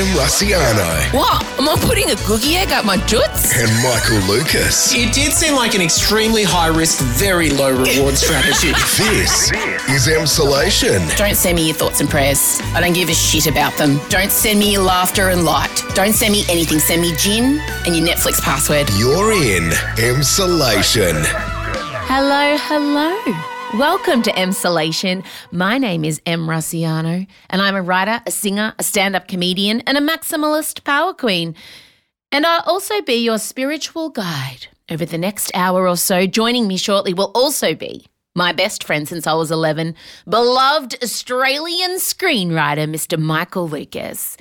Em Rusciano What? Am I putting a cookie egg up my toots? and Michael Lucas. It did seem like an extremely high risk, very low reward strategy. This is Emsolation. Don't send me your thoughts and prayers. I don't give a shit about them. Don't send me your laughter and light. Don't send me anything. Send me gin and your Netflix password. You're in Emsolation. Hello, hello. Welcome to Emsolation. My name is Em Rusciano, and I'm a writer, a singer, a stand up comedian, and a maximalist power queen. And I'll also be your spiritual guide over the next hour or so. Joining me shortly will also be my best friend since I was 11, beloved Australian screenwriter, Mr. Michael Lucas.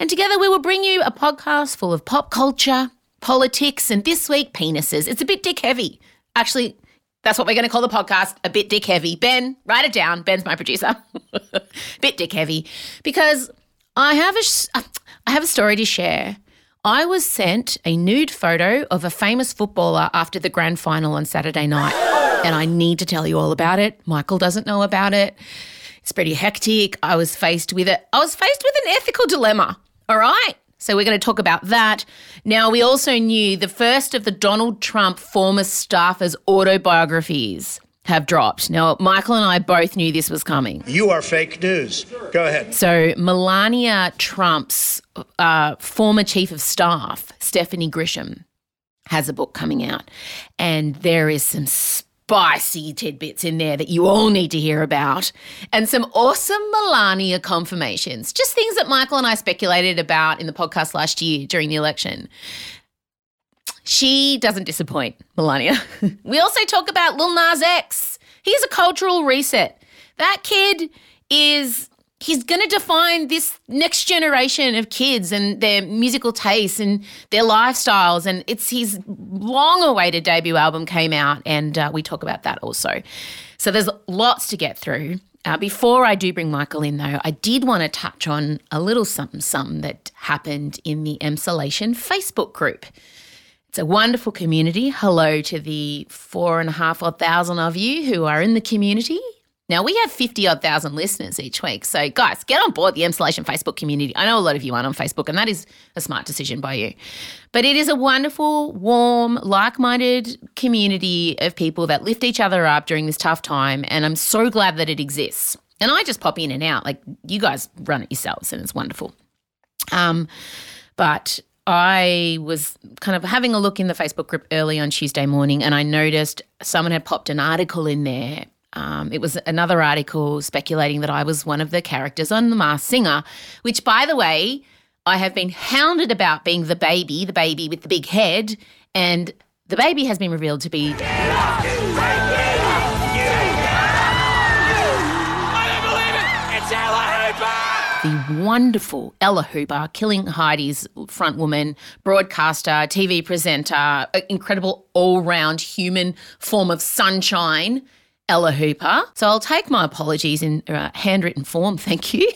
And together we will bring you a podcast full of pop culture, politics, and this week, penises. It's a bit dick heavy. Actually, that's what we're going to call the podcast, a bit dick heavy. Ben, write it down. Ben's my producer. bit dick heavy because I have a I have a story to share. I was sent a nude photo of a famous footballer after the grand final on Saturday night, and I need to tell you all about it. Michael doesn't know about it. It's pretty hectic. I was faced with it. I was faced with an ethical dilemma. All right. So we're going to talk about that. Now, we also knew the first of the Donald Trump former staffers' autobiographies have dropped. Now, Michael and I both knew this was coming. You are fake news. Go ahead. So, Melania Trump's uh, former chief of staff, Stephanie Grisham, has a book coming out, and there is some spicy tidbits in there that you all need to hear about, and some awesome Melania confirmations. Just things that Michael and I speculated about in the podcast last year during the election. She doesn't disappoint, Melania. we also talk about Lil Nas X. He's a cultural reset. That kid is he's going to define this next generation of kids and their musical tastes and their lifestyles and it's his long awaited debut album came out and uh, we talk about that also so there's lots to get through uh, before I do bring Michael in, though, I did want to touch on a little something, something that happened in the Emsolation Facebook group. It's a wonderful community. Hello to the four and a half odd thousand of you who are in the community. Now, we have 50 odd thousand listeners each week. So, guys, get on board the Emsolation Facebook community. I know a lot of you aren't on Facebook, and that is a smart decision by you. But it is a wonderful, warm, like minded community of people that lift each other up during this tough time. And I'm so glad that it exists. And I just pop in and out. Like, you guys run it yourselves, and it's wonderful. Um, but I was kind of having a look in the Facebook group early on Tuesday morning, and I noticed someone had popped an article in there. Um, it was another article speculating that I was one of the characters on The Masked Singer, which, by the way, I have been hounded about being the baby, the baby with the big head, and the baby has been revealed to be the wonderful Ella Hooper, Killing Heidi's front woman, broadcaster, TV presenter, incredible all round human form of sunshine, Ella Hooper. So I'll take my apologies in uh, handwritten form. Thank you.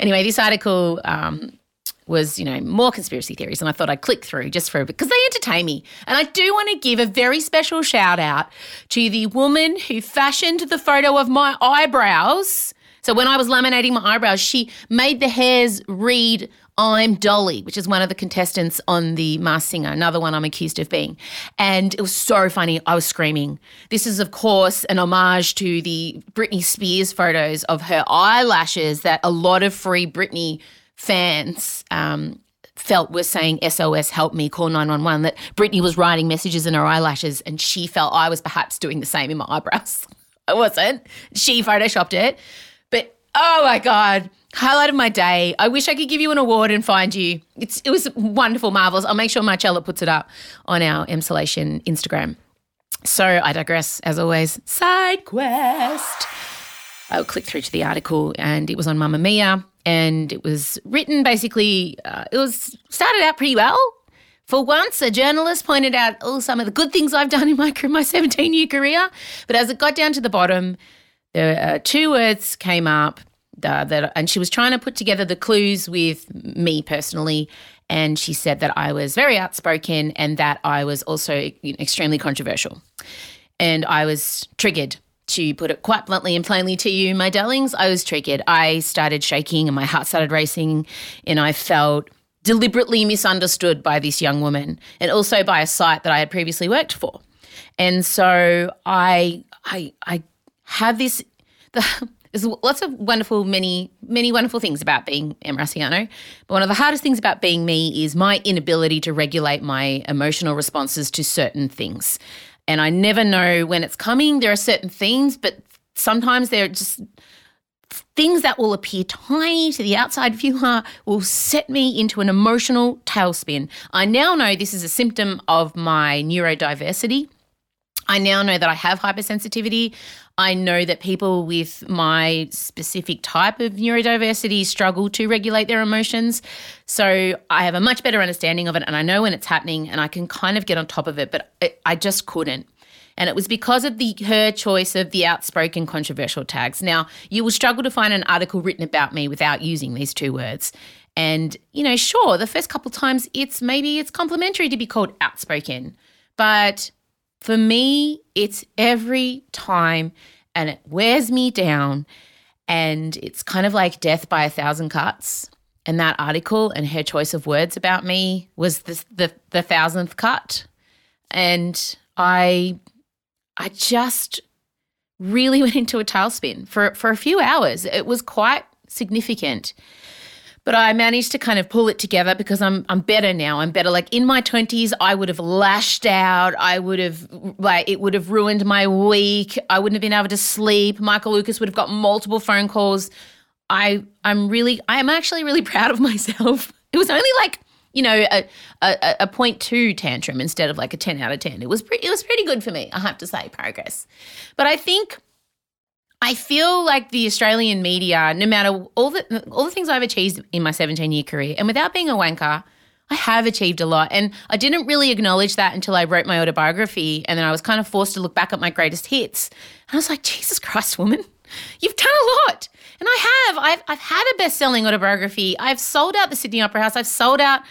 anyway, this article um, was, you know, more conspiracy theories, and I thought I'd click through just for because they entertain me. And I do want to give a very special shout out to the woman who fashioned the photo of my eyebrows. So when I was laminating my eyebrows, she made the hairs read I'm Dolly, which is one of the contestants on The Masked Singer, another one I'm accused of being. And it was so funny. I was screaming. This is, of course, an homage to the Britney Spears photos of her eyelashes that a lot of Free Britney fans um, felt were saying SOS, help me, call 911, that Britney was writing messages in her eyelashes and she felt I was perhaps doing the same in my eyebrows. I wasn't. She photoshopped it. But oh my God, highlight of my day. I wish I could give you an award and find you. It's, it was wonderful, marvelous. I'll make sure Marcella puts it up on our Emsolation Instagram. So I digress, as always. Side quest. I clicked through to the article and it was on Mamamia and it was written basically, uh, it was started out pretty well. For once, a journalist pointed out all some of the good things I've done in my, my 17 year career. But as it got down to the bottom, there uh, two words came up uh, that, and she was trying to put together the clues with me personally. And she said that I was very outspoken and that I was also extremely controversial. And I was triggered to put it quite bluntly and plainly to you, my darlings, I was triggered. I started shaking and my heart started racing, and I felt deliberately misunderstood by this young woman and also by a site that I had previously worked for. And so I I I have this the there's lots of wonderful, many, many wonderful things about being Em Rusciano. But one of the hardest things about being me is my inability to regulate my emotional responses to certain things. And I never know when it's coming. There are certain things, but sometimes they're just things that will appear tiny to the outside viewer will set me into an emotional tailspin. I now know this is a symptom of my neurodiversity. I now know that I have hypersensitivity. I know that people with my specific type of neurodiversity struggle to regulate their emotions. So I have a much better understanding of it and I know when it's happening and I can kind of get on top of it, but I just couldn't. And it was because of the her choice of the outspoken controversial tags. Now, you will struggle to find an article written about me without using these two words. And, you know, sure, the first couple times it's maybe it's complimentary to be called outspoken. But for me, it's every time and it wears me down. And it's kind of like death by a thousand cuts. And that article and her choice of words about me was the, the, the thousandth cut. And I I just really went into a tailspin for, for a few hours. It was quite significant. But I managed to kind of pull it together because I'm I'm better now. I'm better. Like in my 20s, I would have lashed out. I would have like it would have ruined my week. I wouldn't have been able to sleep. Michael Lucas would have got multiple phone calls. I I'm really I am actually really proud of myself. It was only like you know, a, a, a point two tantrum instead of like a 10 out of 10. It was, pretty it was pretty good for me, I have to say, progress. But I think I feel like the Australian media, no matter all the, all the things I've achieved in my 17 year career, and without being a wanker, I have achieved a lot. And I didn't really acknowledge that until I wrote my autobiography. And then I was kind of forced to look back at my greatest hits. And I was like, Jesus Christ, woman, you've done a lot. And I have. I've, I've had a best selling autobiography. I've sold out the Sydney Opera House. I've sold out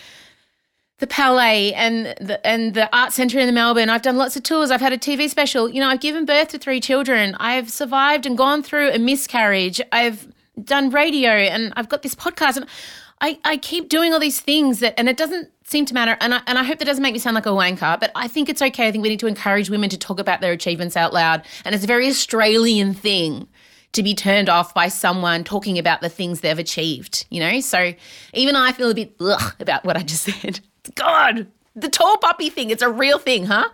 the Palais and the and the art centre in Melbourne. I've done lots of tours. I've had a TV special. You know, I've given birth to three children. I've survived and gone through a miscarriage. I've done radio and I've got this podcast and I, I keep doing all these things that and it doesn't seem to matter. And I, and I hope that doesn't make me sound like a wanker, but I think it's okay. I think we need to encourage women to talk about their achievements out loud. And it's a very Australian thing to be turned off by someone talking about the things they've achieved, you know? So even I feel a bit ugh about what I just said. God, the tall puppy thing, it's a real thing, huh?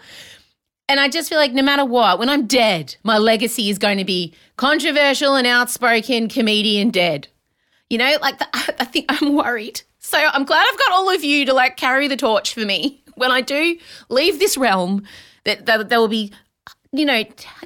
And I just feel like no matter what, when I'm dead, my legacy is going to be controversial and outspoken comedian dead. You know, like the, I think I'm worried. So I'm glad I've got all of you to like carry the torch for me when I do leave this realm. That, that there will be, you know,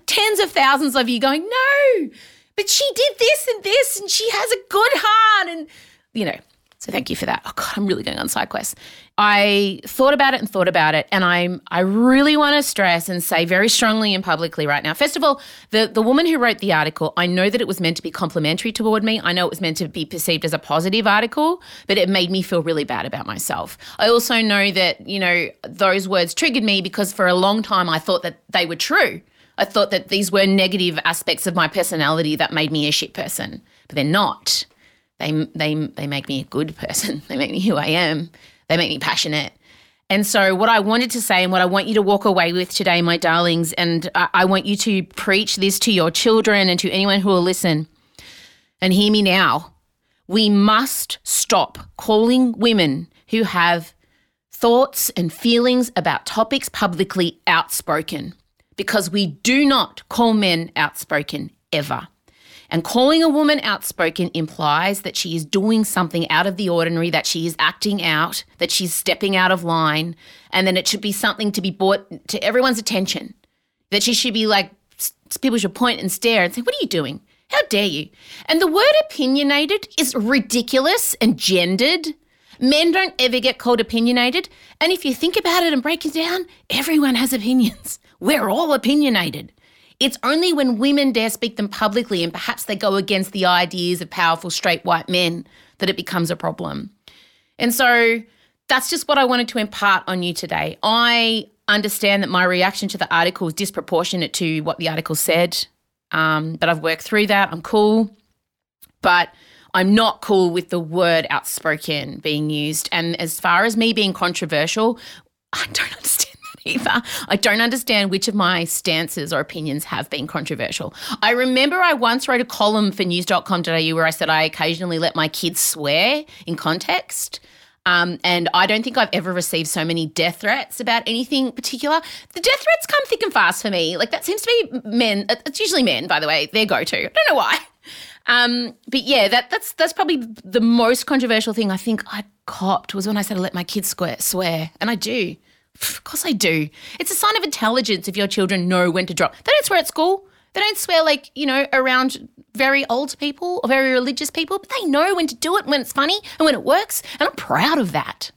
tens of thousands of you going, no, but she did this and this, and she has a good heart, and you know. So thank you for that. Oh God, I'm really going on side quests. I thought about it and thought about it, and I'm I really want to stress and say very strongly and publicly right now. First of all, the the woman who wrote the article, I know that it was meant to be complimentary toward me. I know it was meant to be perceived as a positive article, but it made me feel really bad about myself. I also know that you know those words triggered me because for a long time I thought that they were true. I thought that these were negative aspects of my personality that made me a shit person, but they're not. They they they make me a good person. They make me who I am. They make me passionate. And so, what I wanted to say and what I want you to walk away with today, my darlings, and I, I want you to preach this to your children and to anyone who will listen. And hear me now. We must stop calling women who have thoughts and feelings about topics publicly outspoken because we do not call men outspoken ever. And calling a woman outspoken implies that she is doing something out of the ordinary, that she is acting out, that she's stepping out of line, and then it should be something to be brought to everyone's attention. That she should be like, people should point and stare and say, What are you doing? How dare you? And the word opinionated is ridiculous and gendered. Men don't ever get called opinionated. And if you think about it and break it down, everyone has opinions. We're all opinionated. It's only when women dare speak them publicly and perhaps they go against the ideas of powerful straight white men that it becomes a problem. And so that's just what I wanted to impart on you today. I understand that my reaction to the article is disproportionate to what the article said. Um, but I've worked through that. I'm cool. But I'm not cool with the word outspoken being used. And as far as me being controversial, I don't understand I don't understand which of my stances or opinions have been controversial. I remember I once wrote a column for news.com.au where I said I occasionally let my kids swear in context. Um, and I don't think I've ever received so many death threats about anything particular. The death threats come thick and fast for me. Like that seems to be men. It's usually men, by the way. Their go-to. I don't know why. Um, but yeah, that, that's that's probably the most controversial thing I think I copped was when I said I let my kids swear, swear, and I do. Of course, I do. It's a sign of intelligence if your children know when to drop. They don't swear at school. They don't swear like you know around very old people or very religious people, but they know when to do it, when it's funny, and when it works, and I'm proud of that.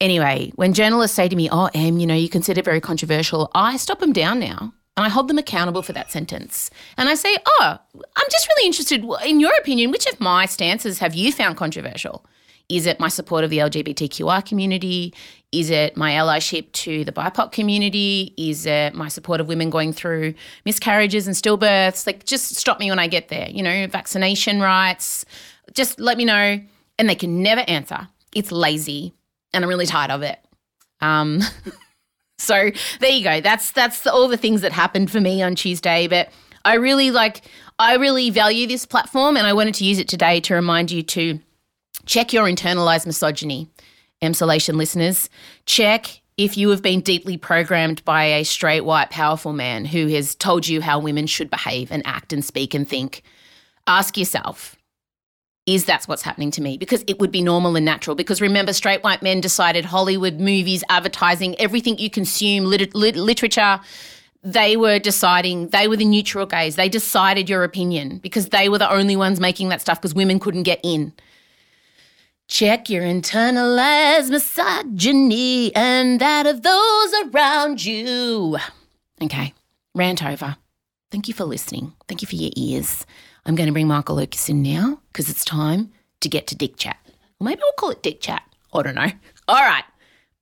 Anyway, when journalists say to me, "Oh, Em, you know, you consider it very controversial," I stop them down now and I hold them accountable for that sentence. And I say, Oh, I'm just really interested, in your opinion, which of my stances have you found controversial? Is it my support of the LGBTQI community? Is it my allyship to the BIPOC community? Is it my support of women going through miscarriages and stillbirths? Like, just stop me when I get there, you know, vaccination rights. Just let me know. And they can never answer. It's lazy. And I'm really tired of it. Um, So there you go. That's that's all the things that happened for me on Tuesday. But I really like I really value this platform and I wanted to use it today to remind you to check your internalized misogyny. Emsolation listeners, check if you have been deeply programmed by a straight white powerful man who has told you how women should behave and act and speak and think. Ask yourself, is that's what's happening to me because it would be normal and natural. Because remember, straight white men decided Hollywood, movies, advertising, everything you consume, lit- lit- literature, they were deciding, they were the neutral gaze. They decided your opinion because they were the only ones making that stuff because women couldn't get in. Check your internalized misogyny and that of those around you. Okay, rant over. Thank you for listening. Thank you for your ears. I'm going to bring Michael Lucas in now because it's time to get to Dick Chat. Or maybe we'll call it Dick Chat. I don't know. All right.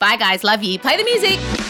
Bye, guys. Love you. Play the music.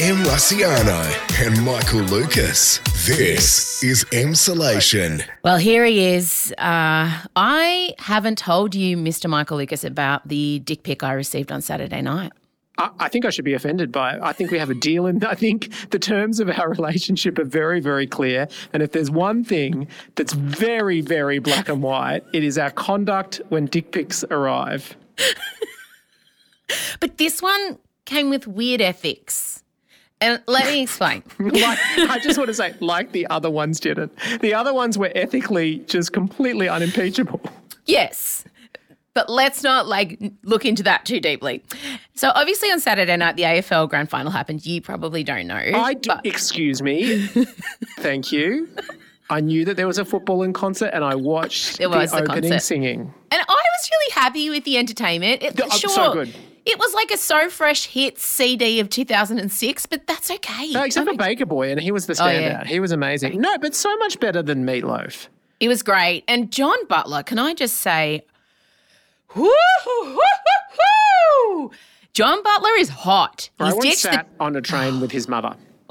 Em Rusciano and Michael Lucas. This is Emsolation. Well, here he is. Uh, I haven't told you, Mr. Michael Lucas, about the dick pic I received on Saturday night. I, I think I should be offended by it. I think we have a deal, and I think the terms of our relationship are very, very clear. And if there's one thing that's very, very black and white, it is our conduct when dick pics arrive. But this one came with weird ethics. And let me explain. like, I just want to say, like the other ones didn't. The other ones were ethically just completely unimpeachable. Yes. But let's not like look into that too deeply. So obviously on Saturday night the AFL grand final happened. You probably don't know. I do, but- excuse me. Thank you. I knew that there was a footballing concert, and I watched There was the the opening concert. singing. And I was really happy with the entertainment. It, Oh, sure, so good. It was like a So Fresh hit CD of 2006, but that's okay. No, except I for Baker Boy, and he was the Oh, standout. yeah. He was amazing. No, but so much better than Meatloaf. It was great. And John Butler, can I just say, whoo, hoo, hoo, hoo, hoo. John Butler is hot. I once sat the. on a train with his mother.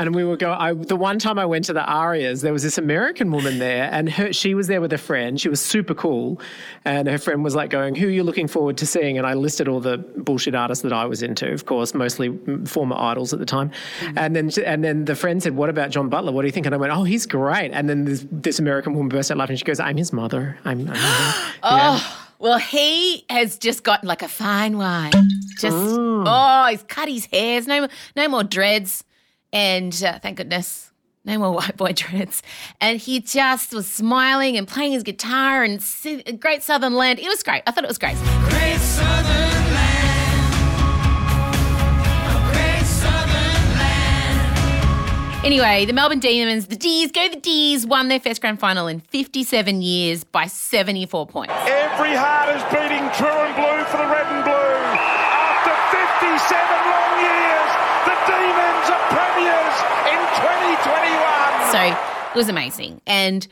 And we were going. I, the one time I went to the ARIAs, there was this American woman there, and her, she was there with a friend. She was super cool, and her friend was like going, "Who are you looking forward to seeing?" And I listed all the bullshit artists that I was into, of course, mostly mm, former idols at the time. And then, and then the friend said, "What about John Butler? What do you think?" And I went, "Oh, he's great." And then this, this American woman burst out laughing. She goes, "I'm his mother. I'm." I'm yeah. Oh, well, he has just gotten like a fine wine. Just, oh, he's cut his hairs. No, no more dreads. And uh, thank goodness. no more white boy dreads. And he just was smiling and playing his guitar and si- great Southern land. It was great. I thought it was great. Great Southern land. A great Southern land. Anyway, the Melbourne Demons, the D's, go the D's, won their first grand final in 57 years by 74 points. Every heart is beating true and blue for the red and blue. After 57 long years, the Demons are premiers in 2021. So it was amazing. And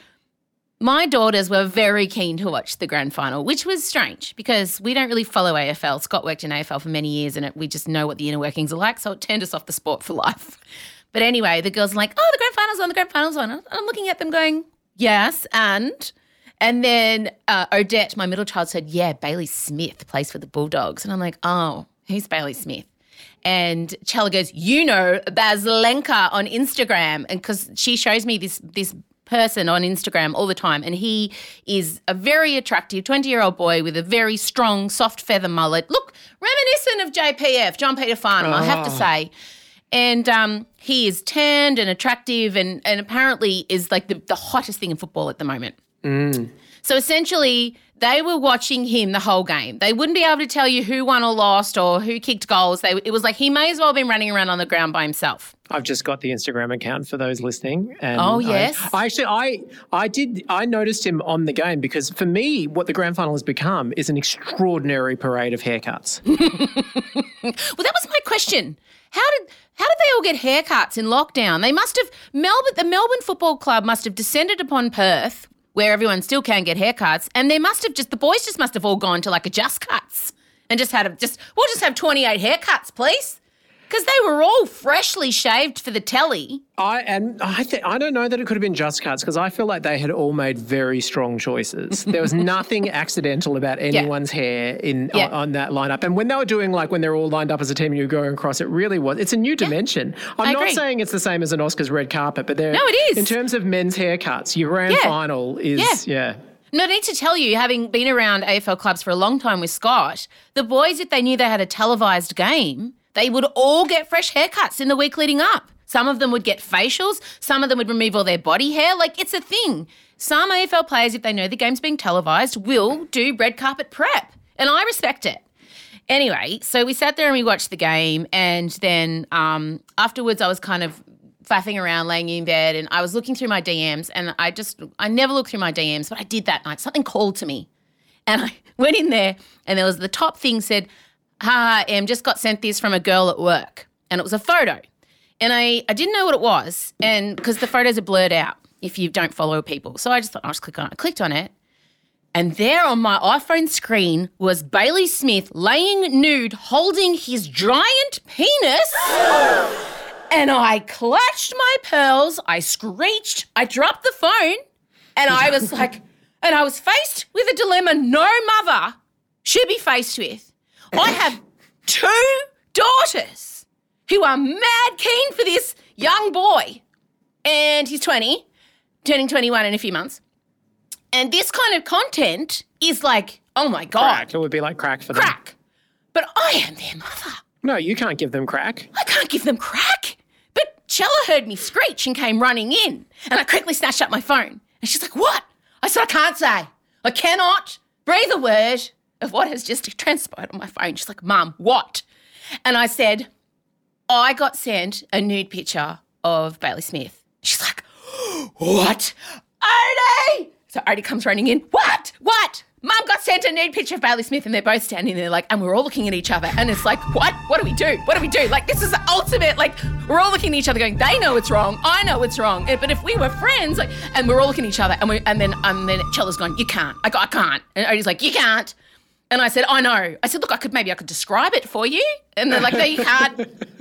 my daughters were very keen to watch the grand final, which was strange because we don't really follow AFL. Scott worked in AFL for many years and it, we just know what the inner workings are like. So it turned us off the sport for life. But anyway, the girls are like, oh, the grand final's on, the grand final's on. And I'm looking at them going, yes, and. And then uh, Odette, my middle child, said, yeah, Bailey Smith plays for the Bulldogs. And I'm like, oh, who's Bailey Smith? And Chella goes, you know, Baslenka on Instagram. And because she shows me this, this person on Instagram all the time. And he is a very attractive 20 year old boy with a very strong, soft feather mullet. Look, reminiscent of JPF, John Peter Farnham, I have to say. And um, he is tanned and attractive and, and apparently is like the, the hottest thing in football at the moment. So essentially, they were watching him the whole game. They wouldn't be able to tell you who won or lost or who kicked goals. They, it was like he may as well have been running around on the ground by himself. I've just got the Instagram account for those listening. And Oh, I- yes. I, actually, I, I did, I noticed him on the game because for me, what the grand final has become is an extraordinary parade of haircuts. Well, that was my question. How did how did they all get haircuts in lockdown? They must have Melbourne the Melbourne Football Club must have descended upon Perth, where everyone still can get haircuts, and they must have just the boys just must have all gone to like a just cuts and just had a just we'll just have twenty eight haircuts, please. Because they were all freshly shaved for the telly. I and I think I don't know that it could have been just cuts because I feel like they had all made very strong choices. There was nothing accidental about anyone's hair in Yeah. on, on that lineup. And when they were doing like when they're all lined up as a team and you're going across, it really was. It's a new dimension. I'm I not agree. saying it's the same as an Oscars red carpet, but there. No, it is. In terms of men's haircuts, your grand Yeah. final is yeah. No, I need to tell you, having been around AFL clubs for a long time with Scott, the boys, if they knew they had a televised game, they would all get fresh haircuts in the week leading up. Some of them would get facials, some of them would remove all their body hair. Like, it's a thing. Some AFL players, if they know the game's being televised, will do red carpet prep. And I respect it. Anyway, so we sat there and we watched the game, and then um, afterwards, I was kind of faffing around, laying in bed, and I was looking through my DMs, and I just I never look through my DMs, but I did that night. Something called to me, and I went in there, and there was the top thing said, "Ha, Em just got sent this from a girl at work," and it was a photo, and I I didn't know what it was, and because the photos are blurred out if you don't follow people, so I just thought I'll just click on it. I clicked on it, and there on my iPhone screen was Bailey Smith laying nude, holding his giant penis. And I clutched my pearls, I screeched, I dropped the phone, and I was like, and I was faced with a dilemma no mother should be faced with. I have two daughters who are mad keen for this young boy, and he's 20, turning 21 in a few months. And this kind of content is like, oh my God, Crack. It would be like crack for them. crack. But I am their mother. No, you can't give them crack. I can't give them crack. But Chella heard me screech and came running in. And I quickly snatched up my phone. And she's like, What? I said, I can't say. I cannot breathe a word of what has just transpired on my phone. She's like, Mum, what? And I said, I got sent a nude picture of Bailey Smith. She's like, What? Odie! So Odie comes running in. What? What? Mum got sent a nude picture of Bailey Smith, and they're both standing there, like, and we're all looking at each other, and it's like, what? What do we do? What do we do? Like, this is the ultimate. Like, we're all looking at each other, going, they know it's wrong, I know it's wrong, but if we were friends, like, and we're all looking at each other, and we, and then, and then Chella's gone, you can't. I I can't, and Odie's like, you can't. And I said, I know. I said, look, I could maybe I could describe it for you. And they're like, no, you can't.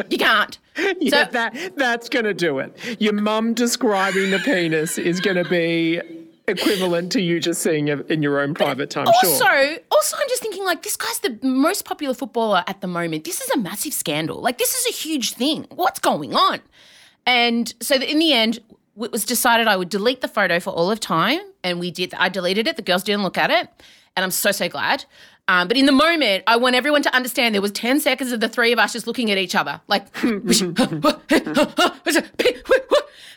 You can't. Yeah, So- that that's gonna do it. Your mum describing the penis is gonna be equivalent to you just seeing it in your own private time. Also, sure. also, I'm just thinking like this guy's the most popular footballer at the moment. This is a massive scandal. Like this is a huge thing. What's going on? And so in the end, it was decided I would delete the photo for all of time, and we did. I deleted it. The girls didn't look at it, and I'm so so glad. Um, but in the moment, I want everyone to understand there was 10 seconds of the three of us just looking at each other, like,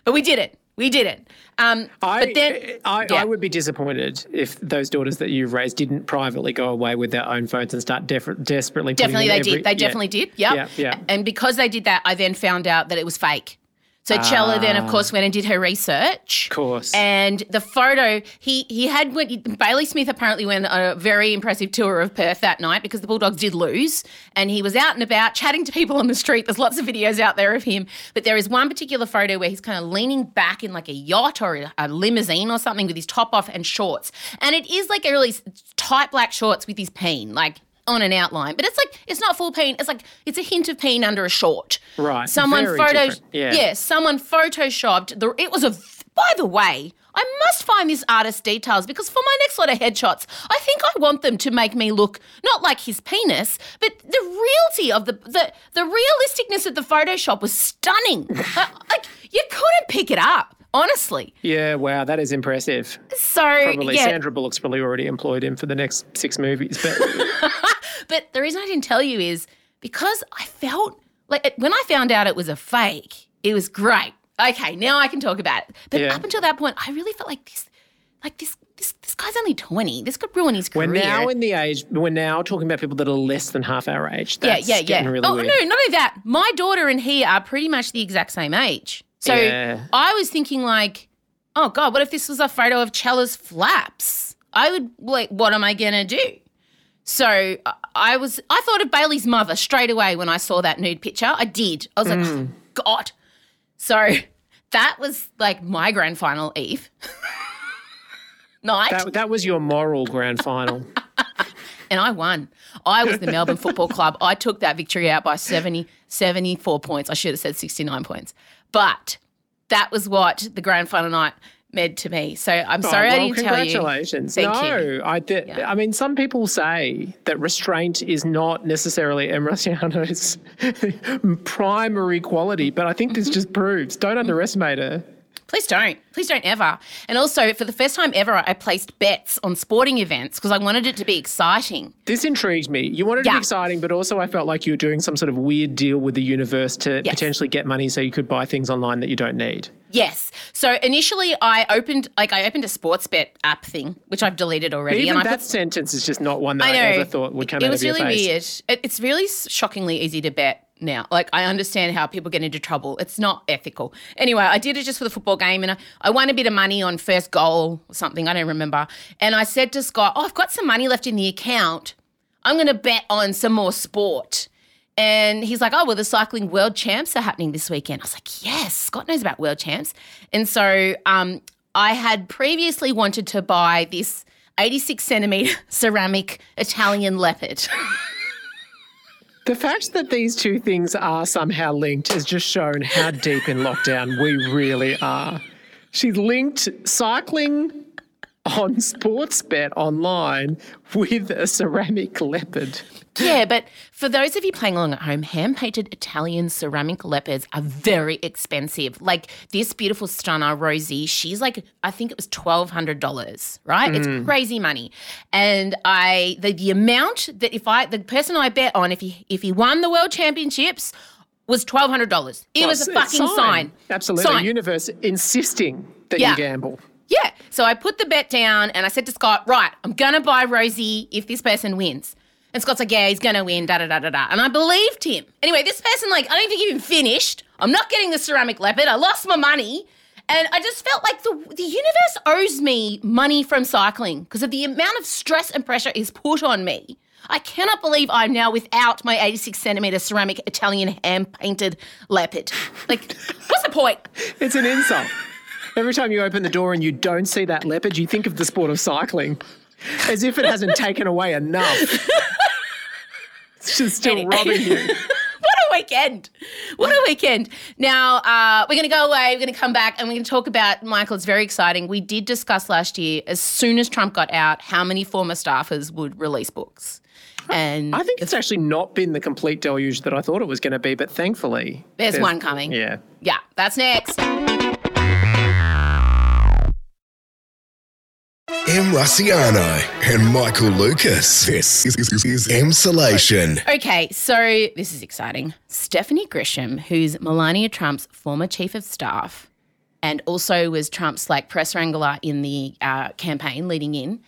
But we did it. We did it. Um, I, but then, I, yeah. I would be disappointed if those daughters that you've raised didn't privately go away with their own phones and start def- desperately. putting Definitely, they every- did. They yeah. definitely did. Yep. Yeah, yeah. And because they did that, I then found out that it was fake. So Chella then, of ah. course, went and did her research. Of course. And the photo, he he had went, Bailey Smith apparently went on a very impressive tour of Perth that night because the Bulldogs did lose, and he was out and about chatting to people on the street. There's lots of videos out there of him, but there is one particular photo where he's kind of leaning back in like a yacht or a, a limousine or something with his top off and shorts, and it is like a really tight black shorts with his peen, like on an outline, but it's like it's not full peen. It's like it's a hint of peen under a short. Right. Someone Very photo. different. Yeah. someone photoshopped the. It was a. By the way, I must find this artist's details because for my next lot of headshots, I think I want them to make me look not like his penis, but the reality of the the the realisticness of the Photoshop was stunning. Uh, like you couldn't pick it up. Honestly, Yeah, wow, that is impressive. so Probably yeah, Sandra Bullock's probably already employed him for the next six movies. But But the reason I didn't tell you is because I felt like when I found out it was a fake, it was great. Okay, now I can talk about it. But Yeah. up until that point, I really felt like this, like this, this, this guy's only twenty. This could ruin his career. we're now in the age. We're now talking about people that are less than half our age. yeah, That's yeah, yeah. getting Really oh weird. no, not only that. My daughter and he are pretty much the exact same age. So Yeah. I was thinking like, oh god, what if this was a photo of Chella's flaps? I would like, what am I gonna do? So I- I was, I thought of Bailey's mother straight away when I saw that nude picture. I did. I was like, Mm. oh, God. So that was like my grand final eve night, That, that was your moral grand final. and I won. I was the Melbourne Football Club. I took that victory out by 70, 74 points. I should have said 69 points. But that was what the grand final night meant to me. So I'm oh, sorry oh, I didn't tell you. congratulations. Thank no, you. I th- Yeah. I mean, some people say that restraint is not necessarily Em Rusciano's primary quality, but I think this just proves. Don't underestimate her. Please don't. Please don't ever. And also, for the first time ever, I placed bets on sporting events because I wanted it to be exciting. This intrigued me. You wanted it to be exciting, but also I felt like you were doing some sort of weird deal with the universe to Yes. potentially get money so you could buy things online that you don't need. Yes. So initially, I opened like I opened a sports bet app thing, which I've deleted already. Even and I that put, sentence is just not one that I I, ever thought would come it out was of your really face. weird. It, it's really shockingly easy to bet now. Like I understand how people get into trouble. It's not ethical. Anyway, I did it just for the football game, and I, I won a bit of money on first goal or something. I don't remember. And I said to Scott, "Oh, I've got some money left in the account. I'm going to bet on some more sport." And he's like, oh, well, the cycling world champs are happening this weekend. I was like, yes, Scott knows about world champs. And so um, I had previously wanted to buy this 86 centimeter ceramic Italian leopard. The fact that these two things are somehow linked has just shown how deep in lockdown we really are. She linked cycling on Sportsbet online with a ceramic leopard. Yeah, but for those of you playing along at home, hand painted Italian ceramic leopards are very expensive. Like this beautiful stunner, Rosie, she's like, I think it was $1,200, right? It's hmm. crazy money. And I, the, the amount that if I, the person I bet on, if he, if he won the world championships, was $1,200. It was a fucking sign. Absolutely. Sign. Universe insisting that Yeah. you gamble. Yeah. So I put the bet down and I said to Scott, right, I'm going to buy Rosie if this person wins. And Scott's like, yeah, he's going to win, da da da da da. And I believed him. Anyway, this person, like, I don't think even finished. I'm not getting the ceramic leopard. I lost my money. And I just felt like the, the universe owes me money from cycling because of the amount of stress and pressure is put on me. I cannot believe I'm now without my 86 centimeter ceramic Italian hand painted leopard. Like, what's the point? It's an insult. Every time you open the door and you don't see that leopard, you think of the sport of cycling as if it hasn't taken away enough. It's just still Anyway. robbing you. what a weekend. What a weekend. Now, uh, we're going to go away. We're going to come back and we're going to talk about Michael. It's very exciting. We did discuss last year, as soon as Trump got out, how many former staffers would release books. And I think it's actually not been the complete deluge that I thought it was going to be, but thankfully. there's, one coming. Yeah. Yeah, that's next. Em Rusciano and Michael Lucas. This is, is, is Emsolation. Okay, so this is exciting. Stephanie Grisham, who's Melania Trump's former chief of staff, and also was Trump's like press wrangler in the uh, campaign leading in,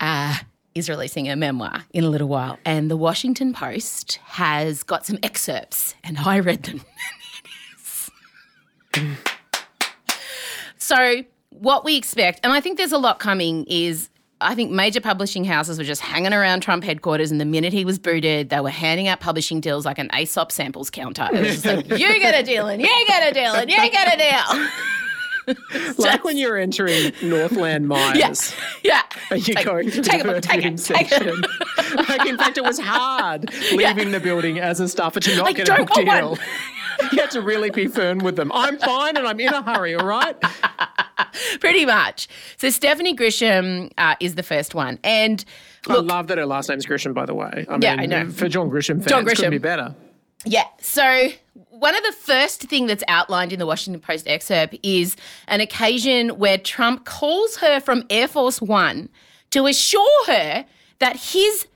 uh, is releasing a memoir in a little while. And the Washington Post has got some excerpts, and I read them. so, what we expect, and I think there's a lot coming, is I think major publishing houses were just hanging around Trump headquarters, and the minute he was booted, they were handing out publishing deals like an Aesop samples counter. It was just like, you get a deal, and you get a deal, and you get a deal. like when you're entering Northland Mines. Yes. Yeah. And you're Take- going through take the it, take it, take it. section. like, in fact, it was hard leaving the building as a staffer to not I get a book deal. you had to really be firm with them. I'm fine and I'm in a hurry, all right? Pretty much. So Stephanie Grisham uh, is the first one. And I love that her last name's Grisham, by the way. I mean, Yeah, I know. For John Grisham fans, John couldn't Grisham. be better. Yeah. So one of the first thing that's outlined in the Washington Post excerpt is an occasion where Trump calls her from Air Force One to assure her that his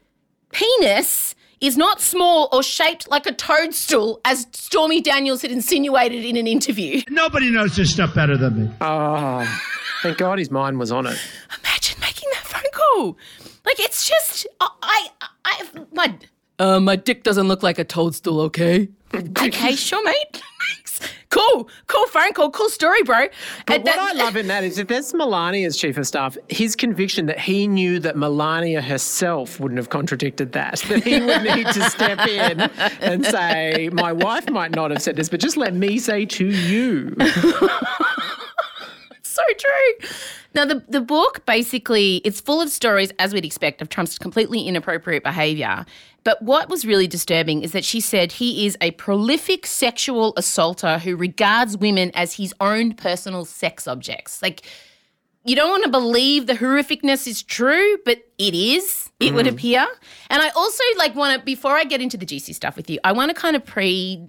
penis is not small or shaped like a toadstool, as Stormy Daniels had insinuated in an interview. Nobody knows this stuff better than me. Oh, thank God his mind was on it. Imagine making that phone call. Like it's just I I, I my uh, my dick doesn't look like a toadstool, okay? Okay, sure, mate. Thanks. Cool, cool phone call, cool story, bro. But And what that- I love in that is if there's Melania's chief of staff, his conviction that he knew that Melania herself wouldn't have contradicted that, that he would need to step in and say, my wife might not have said this, but just let me say to you. so true. Now the the book basically it's full of stories as we'd expect of Trump's completely inappropriate behavior. But what was really disturbing is that she said he is a prolific sexual assaulter who regards women as his own personal sex objects. Like you don't want to believe the horrificness is true, but it is. It would mm. appear. And I also like want to before I get into the juicy stuff with you, I want to kind of pre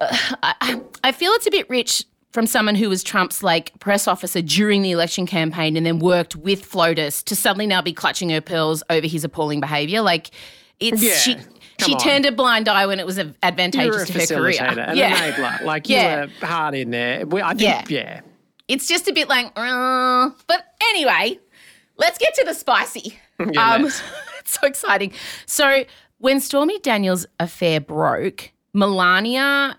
uh, I, I feel it's a bit rich from someone who was Trump's like press officer during the election campaign and then worked with FLOTUS to suddenly now be clutching her pearls over his appalling behavior. Like it's Yeah, she come she on. turned a blind eye when it was advantageous to her career. facilitator, an yeah. enabler. Like you Yeah. were hard in there. I think, Yeah. yeah. It's just a bit like, uh, but anyway, let's get to the spicy. Yeah, um, it's so exciting. So when Stormy Daniels' affair broke, Melania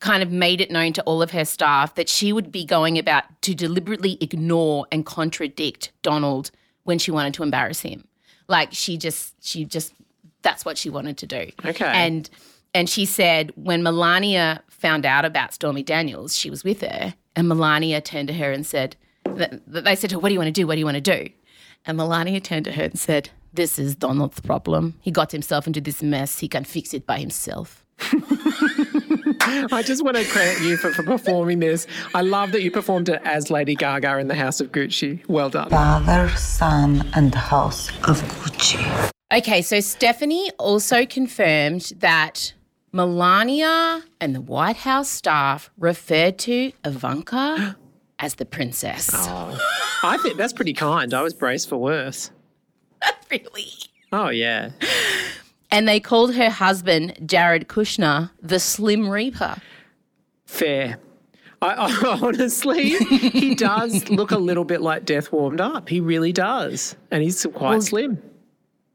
kind of made it known to all of her staff that she would be going about to deliberately ignore and contradict Donald when she wanted to embarrass him. Like she just, she just, that's what she wanted to do. Okay. And and she said when Melania found out about Stormy Daniels, she was with her, and Melania turned to her and said, th- th- they said to her, "What do you want to do? What do you want to do?" And Melania turned to her and said, "This is Donald's problem. He got himself into this mess. He can fix it by himself." I just want to credit you for, for performing this. I love that you performed it as Lady Gaga in the House of Gucci. Well done. Father, Son, and the House of Gucci. Okay, so Stephanie also confirmed that Melania and the White House staff referred to Ivanka as the princess. Oh, I think that's pretty kind. I was braced for worse. really? Oh, yeah. And they called her husband, Jared Kushner, the Slim Reaper. Fair. I, I honestly, he does look a little bit like Death Warmed Up. He really does. And he's quite slim.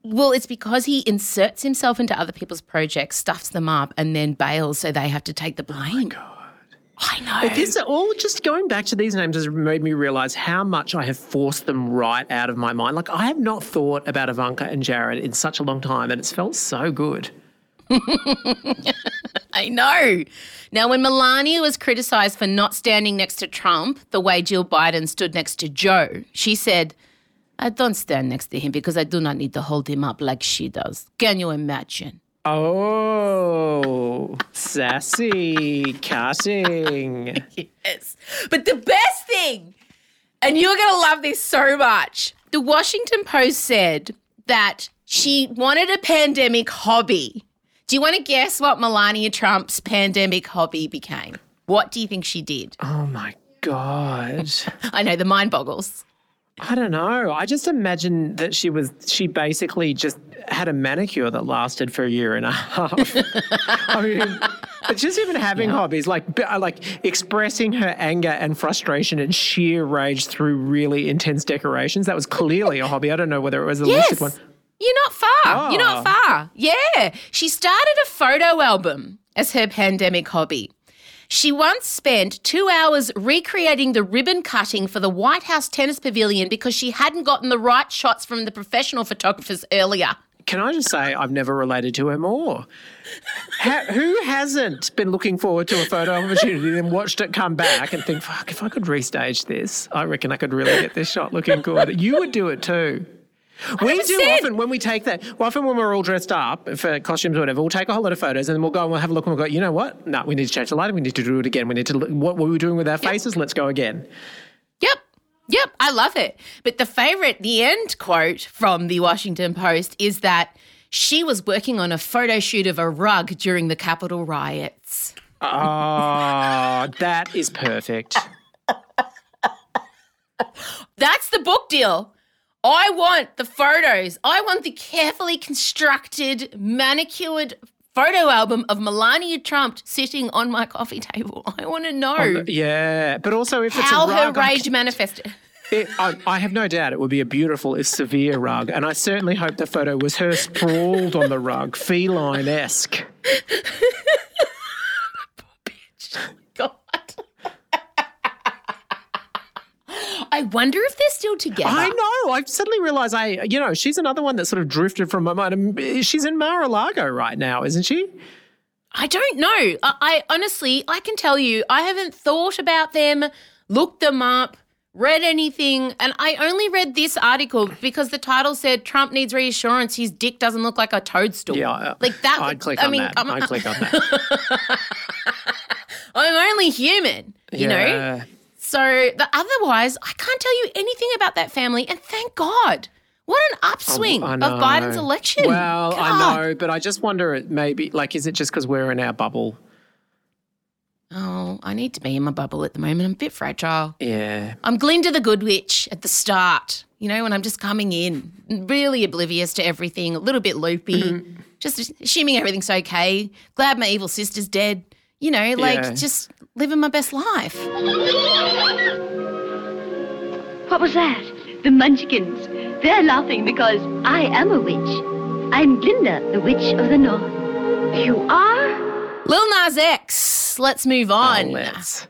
Well, it's because he inserts himself into other people's projects, stuffs them up, and then bails so they have to take the blame. Oh my god. I know. But this all just going back to these names has made me realize how much I have forced them right out of my mind. Like I have not thought about Ivanka and Jared in such a long time, and it's felt so good. I know. Now, when Melania was criticised for not standing next to Trump the way Jill Biden stood next to Joe, she said, I don't stand next to him because I do not need to hold him up like she does. Can you imagine? Oh, sassy cutting. Yes. But the best thing, and you're going to love this so much, the Washington Post said that she wanted a pandemic hobby. Do you want to guess what Melania Trump's pandemic hobby became? What do you think she did? Oh my god. I know the mind boggles. I don't know. I just imagine that she was she basically just had a manicure that lasted for a year and a half. I mean, But just even having hobbies, like uh, like expressing her anger and frustration and sheer rage through really intense decorations, that was clearly a hobby. I don't know whether it was a Yes. listed one. You're not far. You're not Oh. far. Yeah. She started a photo album as her pandemic hobby. She once spent two hours recreating the ribbon cutting for the White House Tennis Pavilion because she hadn't gotten the right shots from the professional photographers earlier. Can I just say I've never related to her more? Who hasn't been looking forward to a photo opportunity and watched it come back and think, fuck, if I could restage this, I reckon I could really get this shot looking good. You would do it too. We do 100%. often when we take that. Well, often when we're all dressed up for costumes or whatever, we'll take a whole lot of photos and then we'll go and we'll have a look and we'll go, you know what? No, we need to change the lighting. We need to do it again. We need to look. What were we doing with our faces? Let's go again. Yep. Yep. I love it. But the favorite, the end quote from the Washington Post is that she was working on a photo shoot of a rug during the Capitol riots. Oh, that is perfect. That's the book deal. I want the photos. I want the carefully constructed, manicured photo album of Melania Trump sitting on my coffee table. I want to know Yeah, but also if it's how a her rug, I rage manifested. It, I, I have no doubt it would be a beautiful, if severe rug, and I certainly hope the photo was her sprawled on the rug, feline esque. God. I wonder if they're still together. I know. I suddenly realised I, you know, she's another one that sort of drifted from my mind. And She's in Mar-a-Lago right now, isn't she? I don't know. I, I honestly, I can tell you, I haven't thought about them, looked them up, read anything, and I only read this article because the title said Trump needs reassurance. His dick doesn't look like a toadstool. Yeah, uh, like that. I'd click I on mean, that. I'm, I'd click on that. I'm only human, you know. So the otherwise, I can't tell you anything about that family, and thank God. What an upswing I of. Biden's election. Well, God. I know, but I just wonder, it maybe, like, is it just because we're in our bubble? Oh, I need to be in my bubble at the moment. I'm a bit fragile. Yeah. I'm Glinda the Good Witch at the start, you know, when I'm just coming in, really oblivious to everything, a little bit loopy, Mm-hmm. just assuming everything's okay. Glad my evil sister's dead, you know, like Yeah. just living my best life. What was that? The Munchkins. They're laughing because I am a witch. I'm Glinda, the Witch of the North. You are? Lil Nas X, let's move on. Oh, let's.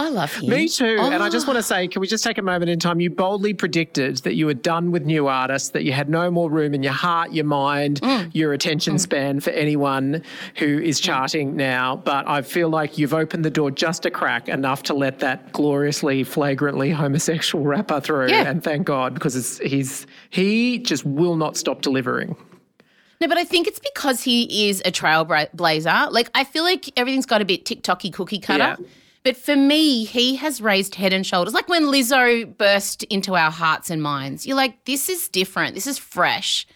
I love him. Me too. And I just Oh. want to ah. say, can we just take a moment in time? You boldly predicted that you were done with new artists, that you had no more room in your heart, your mind, Mm. your attention mm. span for anyone who is mm. charting now. But I feel like you've opened the door just a crack enough to let that gloriously, flagrantly homosexual rapper through. Yeah. And thank God, because it's, he's he just will not stop delivering. No, but I think it's because he is a trailblazer. Like, I feel like everything's got a bit TikToky cookie cutter. Yeah. But for me, he has raised head and shoulders. Like when Lizzo burst into our hearts and minds, you're like, this is different. This is fresh.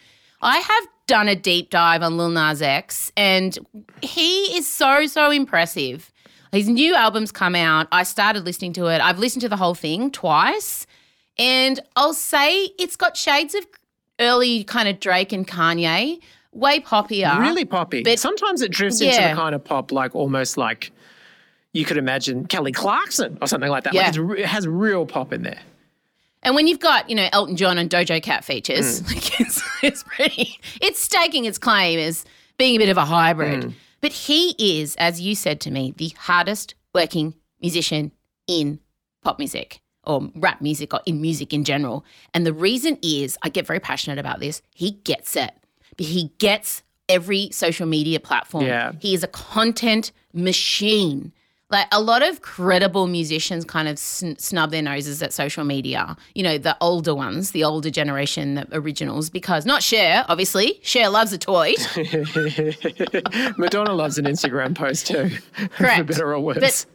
I have done a deep dive on Lil Nas X, and he is so, so impressive. His new album's come out. I started listening to it. I've listened to the whole thing twice. And I'll say it's got shades of early kind of Drake and Kanye, way poppier. Really poppy. But- Sometimes it drifts into Yeah. the kind of pop, like almost like you could imagine Kelly Clarkson or something like that. Yeah. Like it has real pop in there. And when you've got, you know, Elton John and Doja Cat features, Mm. like it's, it's pretty, it's staking its claim as being a bit of a hybrid. Mm. But he is, as you said to me, the hardest working musician in pop music or rap music or in music in general. And the reason is, I get very passionate about this, he gets it. But he gets every social media platform. Yeah. He is a content machine. Like a lot of credible musicians kind of sn- snub their noses at social media. You know, the older ones, the older generation, the originals, because not Cher, obviously. Cher loves a toy. Madonna loves an Instagram post too. for Correct. better or worse.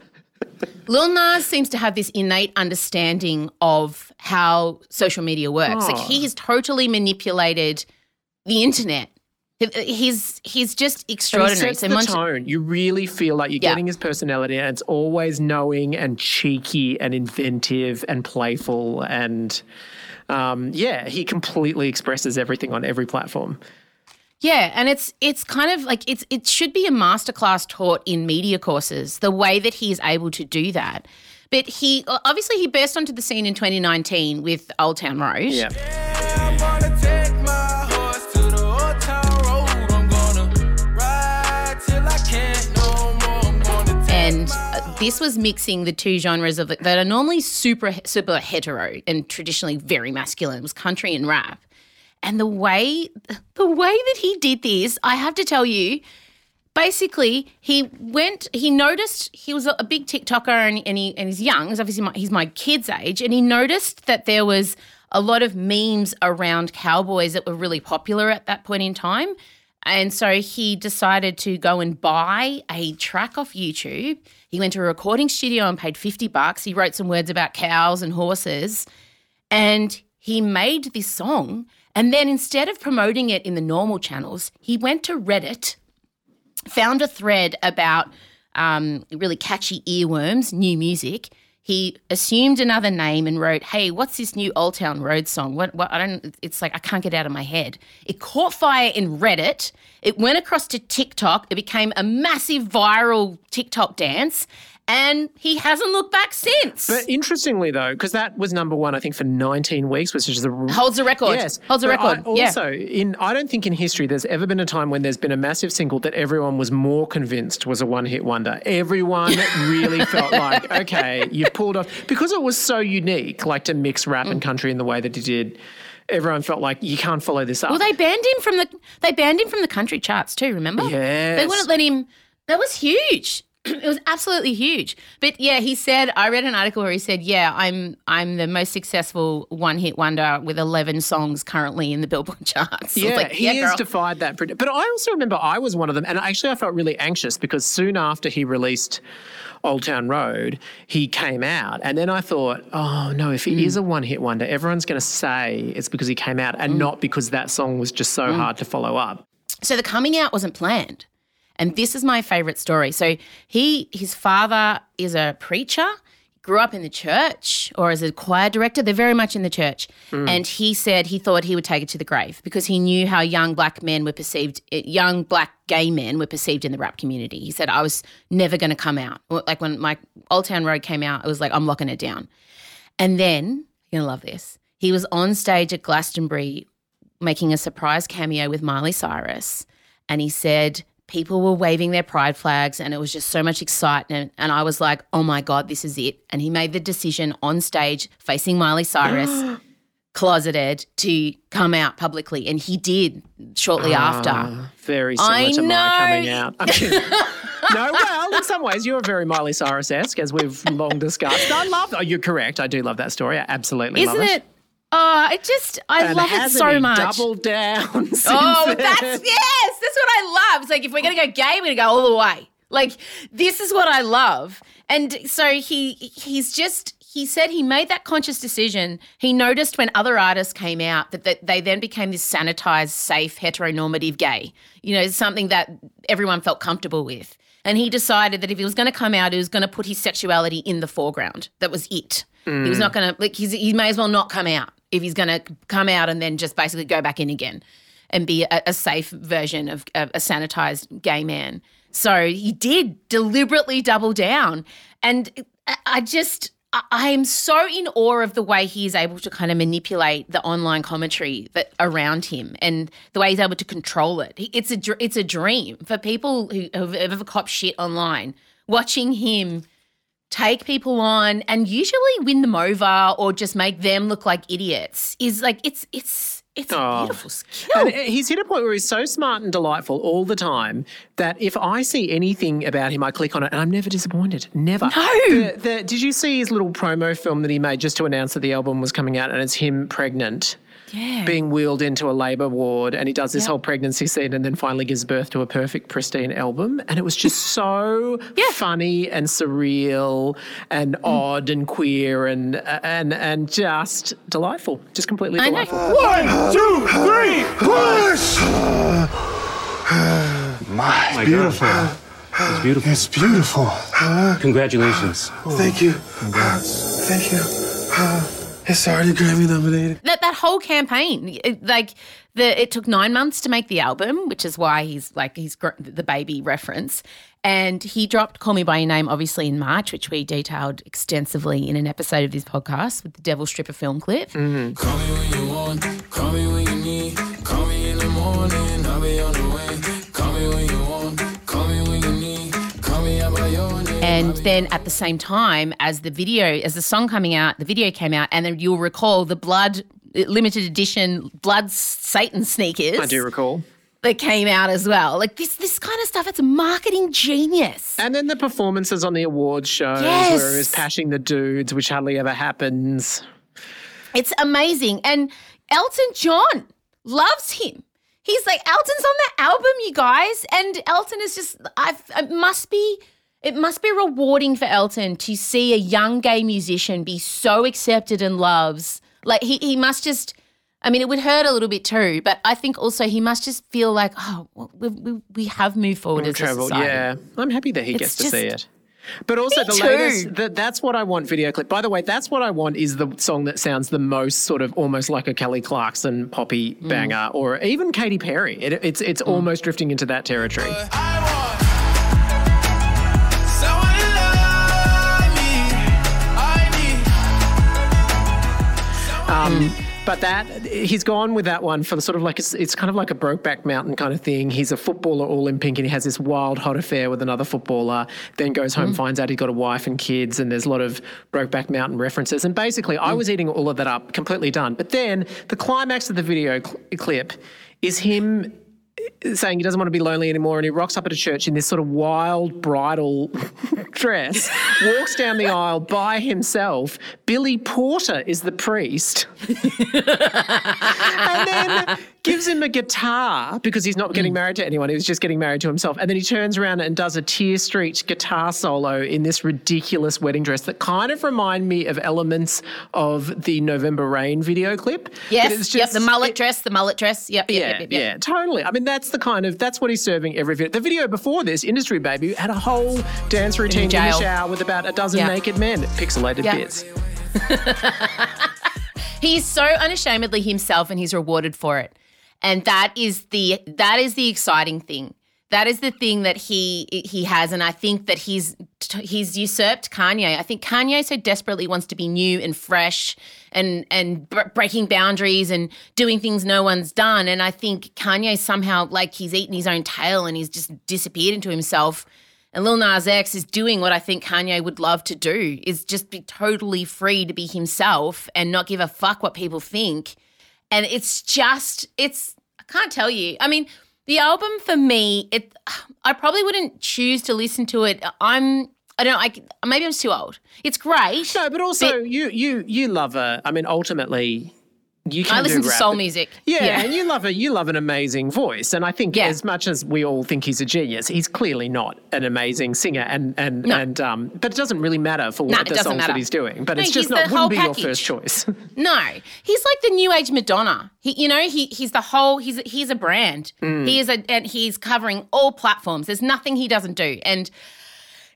But Lil Nas seems to have this innate understanding of how social media works. Like he has totally manipulated the internet. He's he's just extraordinary. sets the Monte- tone. You really feel like you're Yeah. getting his personality, and it's always knowing and cheeky and inventive and playful. And um, yeah, he completely expresses everything on every platform. Yeah, and it's it's kind of like it's it should be a masterclass taught in media courses. The way that he is able to do that, but he obviously he burst onto the scene in 2019 with Old Town Road. Yeah. This was mixing the two genres of that are normally super super hetero and traditionally very masculine. It was country and rap, and the way the way that he did this, I have to tell you. Basically, he went. He noticed he was a big TikToker, and, and he and he's young. He's obviously my, he's my kid's age, and he noticed that there was a lot of memes around cowboys that were really popular at that point in time. And so he decided to go and buy a track off YouTube. He went to a recording studio and paid 50 bucks. He wrote some words about cows and horses and he made this song. And then instead of promoting it in the normal channels, he went to Reddit, found a thread about um, really catchy earworms, new music. He assumed another name and wrote, "Hey, what's this new Old Town Road song? What? What? I don't. It's like I can't get out of my head." It caught fire in Reddit. It went across to TikTok. It became a massive viral TikTok dance, and he hasn't looked back since. But interestingly, though, because that was number one, I think, for 19 weeks, which is a Holds a record. Yes, Holds a But I- record. Yeah. also, in I don't think in history there's ever been a time when there's been a massive single that everyone was more convinced was a one-hit wonder. Everyone really felt like, okay, you've pulled off because it was so unique, like to mix rap Mm. and country in the way that he did. Everyone felt like you can't follow this up. Well, they banned him from the they banned him from the country charts too. Remember? Yeah, they wouldn't let him. That was huge. it was absolutely huge. But yeah, he said. I read an article where he said, "Yeah, I'm I'm the most successful one hit wonder with 11 songs currently in the Billboard charts." Yeah, like, he yeah, has girl. defied that. But I also remember I was one of them, and actually I felt really anxious because soon after he released Old Town Road, he came out, and then I thought, oh no, if he Hmm. is a one-hit wonder, everyone's going to say it's because he came out, and not because that song was just so hard to follow up. So the coming out wasn't planned. And this is my favorite story. So he his father is a preacher, grew up in the church or as a choir director. They're very much in the church. And he said he thought he would take it to the grave because he knew how young black men were perceived eh, young black gay men were perceived in the rap community. He said I was never going to come out. Like when my Old Town Road came out, it was like I'm locking it down. And then, you're going to love this. He was on stage at Glastonbury making a surprise cameo with Miley Cyrus. And he said people were waving their pride flags and it was just so much excitement. And I was like, oh my God, this is it. And he made the decision on stage facing Miley Cyrus, closeted, to come out publicly. And he did shortly after. Ah, very similar I to my know. coming out. No, well, in some ways, you're very Miley Cyrus-esque, as we've long discussed. I love. Oh, you're correct. I do love that story. I absolutely Isn't love it? Oh, I just, I And love it so much. Doubled down. Oh, then? that's yes, that's what I love. It's like if we're gonna go gay, we're gonna go all the way. Like this is what I love. And so he he's just he said he made that conscious decision. He noticed when other artists came out that, that they then became this sanitized, safe, heteronormative gay. You know, something that everyone felt comfortable with. And he decided that if he was going to come out, he was going to put his sexuality in the foreground. That was it. He was mm. not going to like. He's, he may as well not come out if he's going to come out and then just basically go back in again and be a, a safe version of, a sanitized gay man. So he did deliberately double down. And I- just, I am so in awe of the way he is able to kind of manipulate the online commentary that around him and the way he's able to control it. It's a, it's a dream for people who have ever copped shit online. Watching him take people on and usually win them over or just make them look like idiots is like it's it's it's a Oh. beautiful skill. And uh, he's hit a point where he's so smart and delightful all the time that if I see anything about him, I click on it and I'm never disappointed. Never. No. The, the, did you see his little promo film that he made just to announce that the album was coming out and it's him pregnant? Yeah. Being wheeled into a labour ward, and he does this whole pregnancy scene, and then finally gives birth to a perfect, pristine album. And it was just so funny and surreal and Mm. odd and queer and and and just delightful, just completely I know. delightful. One, two, three, push! My, beautiful. It's beautiful. It's beautiful. Congratulations. Thank you. Thank you. It's already Grammy nominated. that that whole campaign. It- like the it took nine months to make the album, which is why he's like he's gr- the baby reference. And he dropped "Call Me by Your Name" obviously in March, which we detailed extensively in an episode of this podcast with the Devil Stripper film clip. Mm-hmm. Call And then at the same time as the video, as the song coming out, the video came out, and then you'll recall the blood limited edition blood Satan sneakers. I do recall. That came out as well. Like this, this kind of stuff. It's marketing genius. And then the performances on the awards shows Yes. where he was pashing the dudes, which hardly ever happens. It's amazing. And Elton John loves him. He's like, Elton's on the album, you guys. And Elton is just, I've, must be, it must be rewarding for Elton to see a young gay musician be so accepted and loves. Like, he, he must just, I mean, it would hurt a little bit too, but I think also he must just feel like, oh, well, we, we, we have moved forward as a Travel, society. yeah. I'm happy that he It's gets to see it. But also Me the too. latest, that that's what I want video clip. By the way, that's what I want is the song that sounds the most sort of almost like a Kelly Clarkson poppy Mm. banger or even Katy Perry. It, it's it's almost drifting into that territory. Someone Um, mm-hmm. but that he's gone with that one for the sort of like it's, it's kind of like a Brokeback Mountain kind of thing. He's a footballer all in pink, and he has this wild hot affair with another footballer. Then goes home, mm-hmm. finds out he's got a wife and kids, and there's a lot of Brokeback Mountain references. And basically, I mm. was eating all of that up, completely done. But then the climax of the video cl- clip is him saying he doesn't want to be lonely anymore and he rocks up at a church in this sort of wild bridal dress walks down the aisle by himself billy porter is the priest and then gives him a guitar because he's not getting married to anyone he was just getting married to himself and then he turns around and does a tear street guitar solo in this ridiculous wedding dress that kind of remind me of elements of the november rain video clip Yes, it's yep, the mullet dress, the mullet dress. Yep, yep, yeah, yep, yep, yep. yeah, totally. I mean, that's the kind of that's what he's serving every video. The video before this, Industry Baby, had a whole dance routine in, the jail. shower with about a dozen Yeah. naked men, pixelated Yeah. bits. He's so unashamedly himself and he's rewarded for it. And that is the that is the exciting thing. That is the thing that he he has and I think that he's he's usurped Kanye. I think Kanye so desperately wants to be new and fresh and and br- breaking boundaries and doing things no one's done and I think Kanye somehow like he's eaten his own tail and he's just disappeared into himself. And Lil Nas X is doing what I think Kanye would love to do is just be totally free to be himself and not give a fuck what people think. And it's just, it's, I can't tell you. I mean, the album for me, it, I probably wouldn't choose to listen to it. I'm, I don't know, I, maybe I'm too old. It's great. No, but also you you you love a. I mean, ultimately, you can I listen to soul music. Yeah, and you love a you love an amazing voice, and I think as much as we all think he's a genius, he's clearly not an amazing singer, and and No. and um, but it doesn't really matter for what the songs matter. that he's doing. But No, it's just not wouldn't be your first choice. No, he's like the new age Madonna. He, you know, he he's the whole. He's he's a brand. Mm. He is a, and he's covering all platforms. There's nothing he doesn't do, and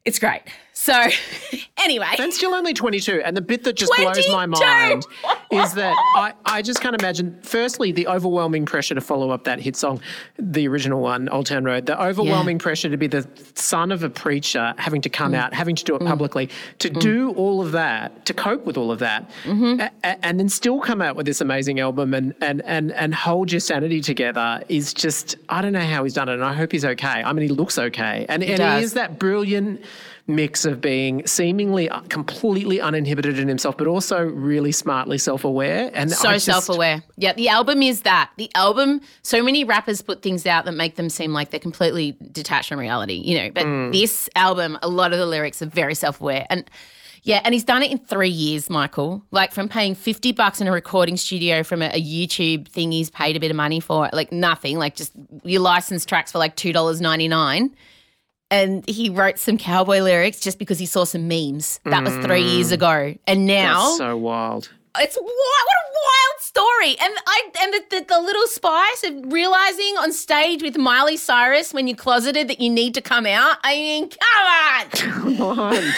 it's great. So, anyway, and still only 22. And the bit that just blows my mind is that I, I just can't imagine, firstly, the overwhelming pressure to follow up that hit song, the original one, Old Town Road, the overwhelming pressure to be the son of a preacher, having to come Mm. out, having to do it publicly, to do all of that, to cope with all of that, Mm-hmm. a- a- and then still come out with this amazing album and, and, and, and hold your sanity together is just, I don't know how he's done it. And I hope he's okay. I mean, he looks okay. And, and does. he is that brilliant mix of being seemingly completely uninhibited in himself, but also really smartly self-aware. And so just- self-aware. Yeah, the album is that. The album. So many rappers put things out that make them seem like they're completely detached from reality. You know, but Mm. this album, a lot of the lyrics are very self-aware and. Yeah, and he's done it in three years, Michael. Like from paying 50 bucks in a recording studio from a, a YouTube thing he's paid a bit of money for, like nothing, like just your licensed tracks for like $2.99. And he wrote some cowboy lyrics just because he saw some memes. That was three years Mm. ago. And now That's so wild. it's wild, what a wild story. And I and the, the, the little spice of realizing on stage with Miley Cyrus when you're closeted that you need to come out. I mean, come on. Come on.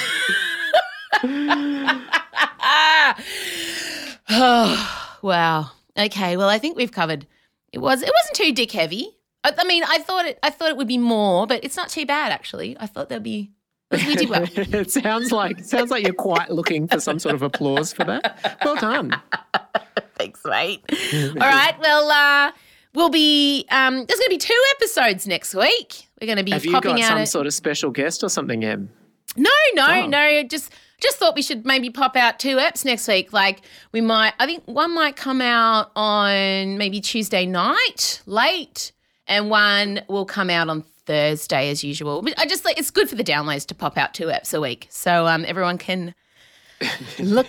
Oh wow. Okay, well, I think we've covered. It was. It wasn't too dick heavy. I, I mean, I thought it. I thought it would be more, but it's not too bad actually. I thought there'd be. We did well. it sounds like sounds like you're quite looking for some sort of applause for that. Well done. Thanks, mate. All right. Well, uh, we'll be. Um, there's going to be two episodes next week. We're going to be Have you popping got out. some a- sort of special guest or something, Em? No, no, Oh. no. Just just thought we should maybe pop out two eps next week. Like we might I think one might come out on maybe Tuesday night, late, and one will come out on Thursday as usual. I just like it's good for the downloads to pop out two apps a week. So um everyone can look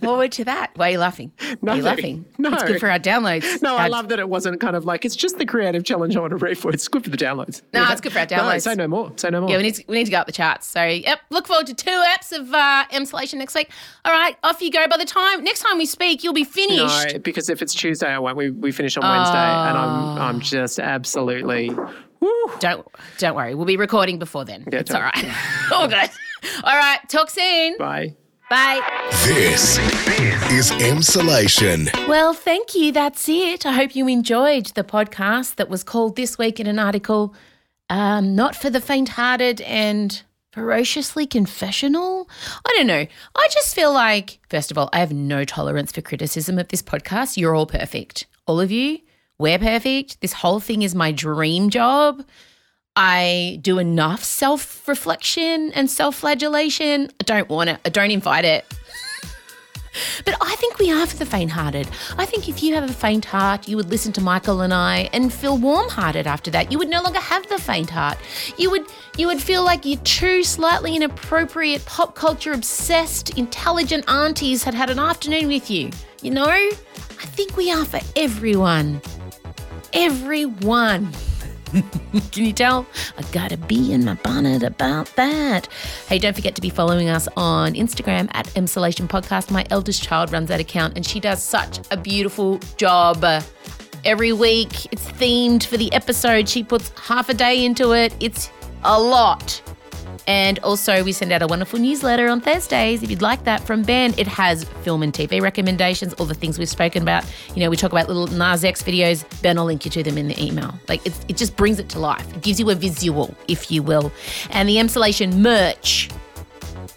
forward to that. Why are you laughing? Why are you No, laughing? no. It's good for our downloads. No, I love that it wasn't kind of like it's just the creative challenge I want to read for. It's good for the downloads. No, it's good for our No, downloads. say no more. Say no more. Yeah, we need to, we need to go up the charts. So, yep, look forward to two eps of uh, Emsolation next week. All right, off you go. By the time next time we speak, you'll be finished. No, because if it's Tuesday, I won't. We, we finish on Wednesday, and I'm I'm just absolutely. Don't don't worry, we'll be recording before then. Yeah, it's all right. all good. All right, talk soon. Bye. Bye. This is Emsolation. Well, thank you. That's it. I hope you enjoyed the podcast that was called This Week in an Article um, Not for the Faint Hearted and Ferociously Confessional. I don't know. I just feel like, first of all, I have no tolerance for criticism of this podcast. You're all perfect. All of you, we're perfect. This whole thing is my dream job. I do enough self reflection and self flagellation. I don't want it. I don't invite it. But I think we are for the faint hearted. I think if you have a faint heart, you would listen to Michael and I and feel warm hearted after that. You would no longer have the faint heart. You would you would feel like your two slightly inappropriate, pop culture obsessed, intelligent aunties had had an afternoon with you. You know? I think we are for everyone. Everyone. Can you tell? I gotta be in my bonnet about that. Hey, don't forget to be following us on Instagram at Emsolation Podcast. My eldest child runs that account and she does such a beautiful job. Every week, it's themed for the episode. She puts half a day into it. It's a lot. And also, we send out a wonderful newsletter on Thursdays. If you'd like that from Ben, it has film and TV recommendations, all the things we've spoken about. You know, we talk about little Nas X videos. Ben will link you to them in the email. Like, it just brings it to life. It gives you a visual, if you will. And the Emsolation merch,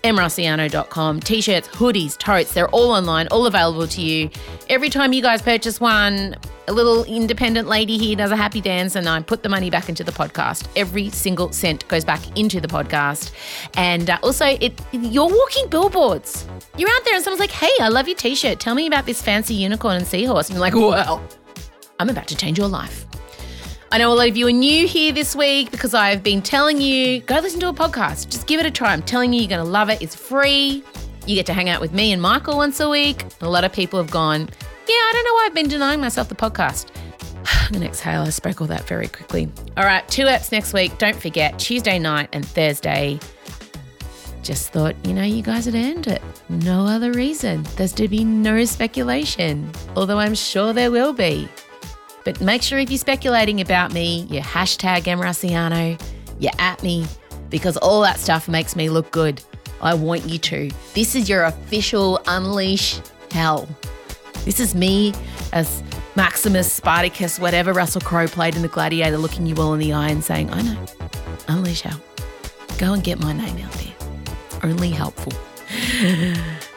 emrusciano.com, t shirts, hoodies, totes, they're all online, all available to you. Every time you guys purchase one, a little independent lady here does a happy dance and I put the money back into the podcast. Every single cent goes back into the podcast. And uh, also, it you're walking billboards. You're out there and someone's like, hey, I love your t shirt. Tell me about this fancy unicorn and seahorse. And you're like, well, I'm about to change your life. I know a lot of you are new here this week because I've been telling you go listen to a podcast. Just give it a try. I'm telling you, you're going to love it. It's free. You get to hang out with me and Michael once a week. A lot of people have gone, yeah, I don't know why I've been denying myself the podcast. I'm going to exhale. I spoke all that very quickly. All right, two apps next week. Don't forget Tuesday night and Thursday. Just thought, you know, you guys had earned it. No other reason. There's to be no speculation, although I'm sure there will be. But make sure if you're speculating about me, you hashtag EmRusciano, you at me, because all that stuff makes me look good. I want you to. This is your official unleash hell. This is me as Maximus, Spartacus, whatever Russell Crowe played in The Gladiator, looking you all in the eye and saying, I know, unleash hell. Go and get my name out there. Only helpful.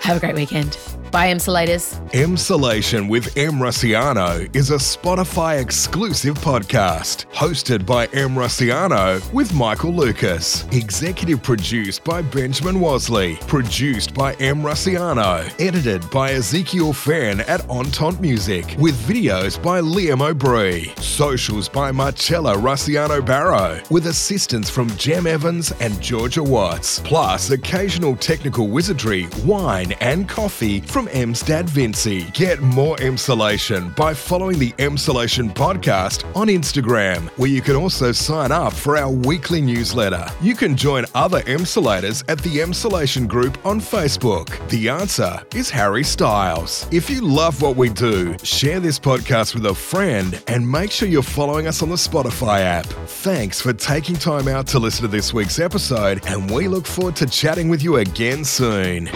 Have a great weekend. Bye, Emsolators. Emsolation with Em Rusciano is a Spotify exclusive podcast hosted by Em Rusciano with Michael Lucas. Executive produced by Benjamin Wasley. Produced by Em Rusciano. Edited by Ezekiel Fan at Entente Music. With videos by Liam O'Brien. Socials by Marcella Rusciano Barrow. With assistance from Jem Evans and Georgia Watts. Plus occasional technical wizardry, wine, and coffee from Emstad Vinci. Get more Emsolation by following the Emsolation podcast on Instagram, where you can also sign up for our weekly newsletter. You can join other Emsolators at the Emsolation group on Facebook. The answer is Harry Styles. If you love what we do, share this podcast with a friend and make sure you're following us on the Spotify app. Thanks for taking time out to listen to this week's episode, and we look forward to chatting with you again soon.